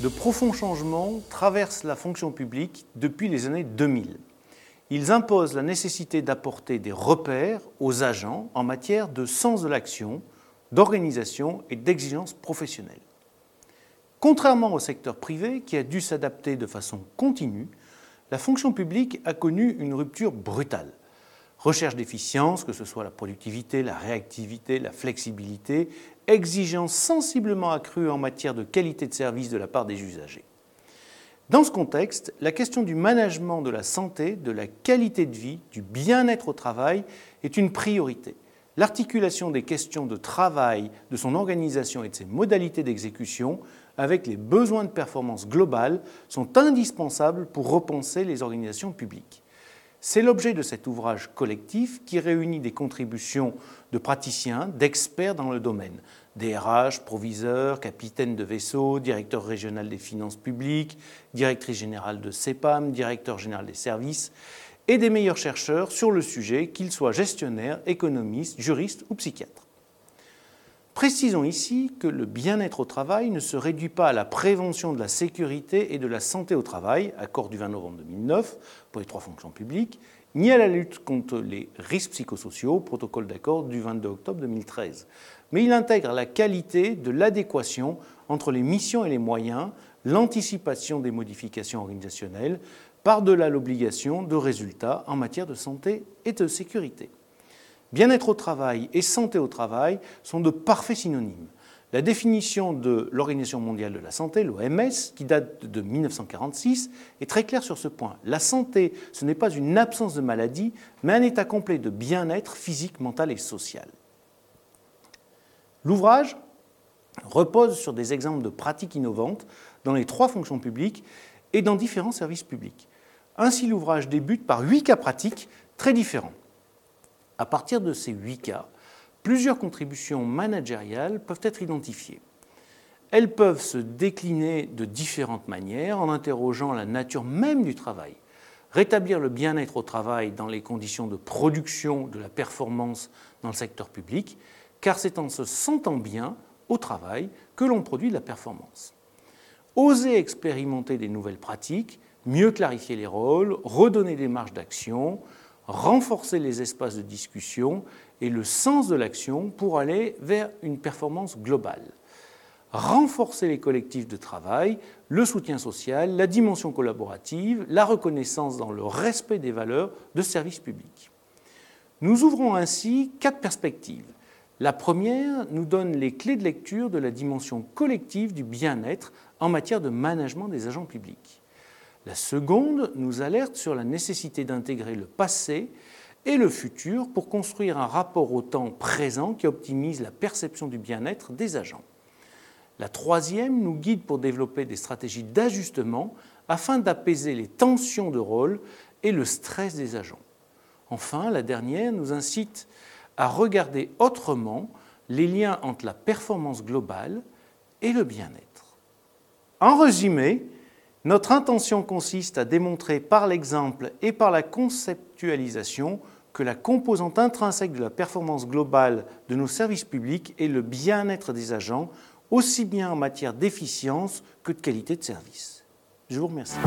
de profonds changements traversent la fonction publique depuis les années 2000. Ils imposent la nécessité d'apporter des repères aux agents en matière de sens de l'action, d'organisation et d'exigence professionnelle. Contrairement au secteur privé qui a dû s'adapter de façon continue, la fonction publique a connu une rupture brutale. Recherche d'efficience, que ce soit la productivité, la réactivité, la flexibilité, exigence sensiblement accrue en matière de qualité de service de la part des usagers. Dans ce contexte, la question du management de la santé, de la qualité de vie, du bien-être au travail est une priorité. L'articulation des questions de travail, de son organisation et de ses modalités d'exécution avec les besoins de performance globale sont indispensables pour repenser les organisations publiques. C'est l'objet de cet ouvrage collectif qui réunit des contributions de praticiens, d'experts dans le domaine, DRH, proviseurs, capitaines de vaisseau, directeur régional des finances publiques, directrice générale de CEPAM, directeur général des services, et des meilleurs chercheurs sur le sujet, qu'ils soient gestionnaires, économistes, juristes ou psychiatres. Précisons ici que le bien-être au travail ne se réduit pas à la prévention de la sécurité et de la santé au travail, accord du 20 novembre 2009 pour les trois fonctions publiques, ni à la lutte contre les risques psychosociaux, protocole d'accord du 22 octobre 2013. Mais il intègre la qualité de l'adéquation entre les missions et les moyens, l'anticipation des modifications organisationnelles, par-delà l'obligation de résultats en matière de santé et de sécurité. Bien-être au travail et santé au travail sont de parfaits synonymes. La définition de l'Organisation mondiale de la santé, l'OMS, qui date de 1946, est très claire sur ce point. La santé, ce n'est pas une absence de maladie, mais un état complet de bien-être physique, mental et social. L'ouvrage repose sur des exemples de pratiques innovantes dans les trois fonctions publiques et dans différents services publics. Ainsi, l'ouvrage débute par huit cas pratiques très différents. À partir de ces huit cas, plusieurs contributions managériales peuvent être identifiées. Elles peuvent se décliner de différentes manières en interrogeant la nature même du travail. Rétablir le bien-être au travail dans les conditions de production de la performance dans le secteur public, car c'est en se sentant bien au travail que l'on produit de la performance. Oser expérimenter des nouvelles pratiques, mieux clarifier les rôles, redonner des marges d'action, renforcer les espaces de discussion et le sens de l'action pour aller vers une performance globale. Renforcer les collectifs de travail, le soutien social, la dimension collaborative, la reconnaissance dans le respect des valeurs de service public. Nous ouvrons ainsi quatre perspectives. La première nous donne les clés de lecture de la dimension collective du bien-être en matière de management des agents publics. La seconde nous alerte sur la nécessité d'intégrer le passé et le futur pour construire un rapport au temps présent qui optimise la perception du bien-être des agents. La troisième nous guide pour développer des stratégies d'ajustement afin d'apaiser les tensions de rôle et le stress des agents. Enfin, la dernière nous incite à regarder autrement les liens entre la performance globale et le bien-être. En résumé, notre intention consiste à démontrer par l'exemple et par la conceptualisation que la composante intrinsèque de la performance globale de nos services publics est le bien-être des agents, aussi bien en matière d'efficience que de qualité de service. Je vous remercie.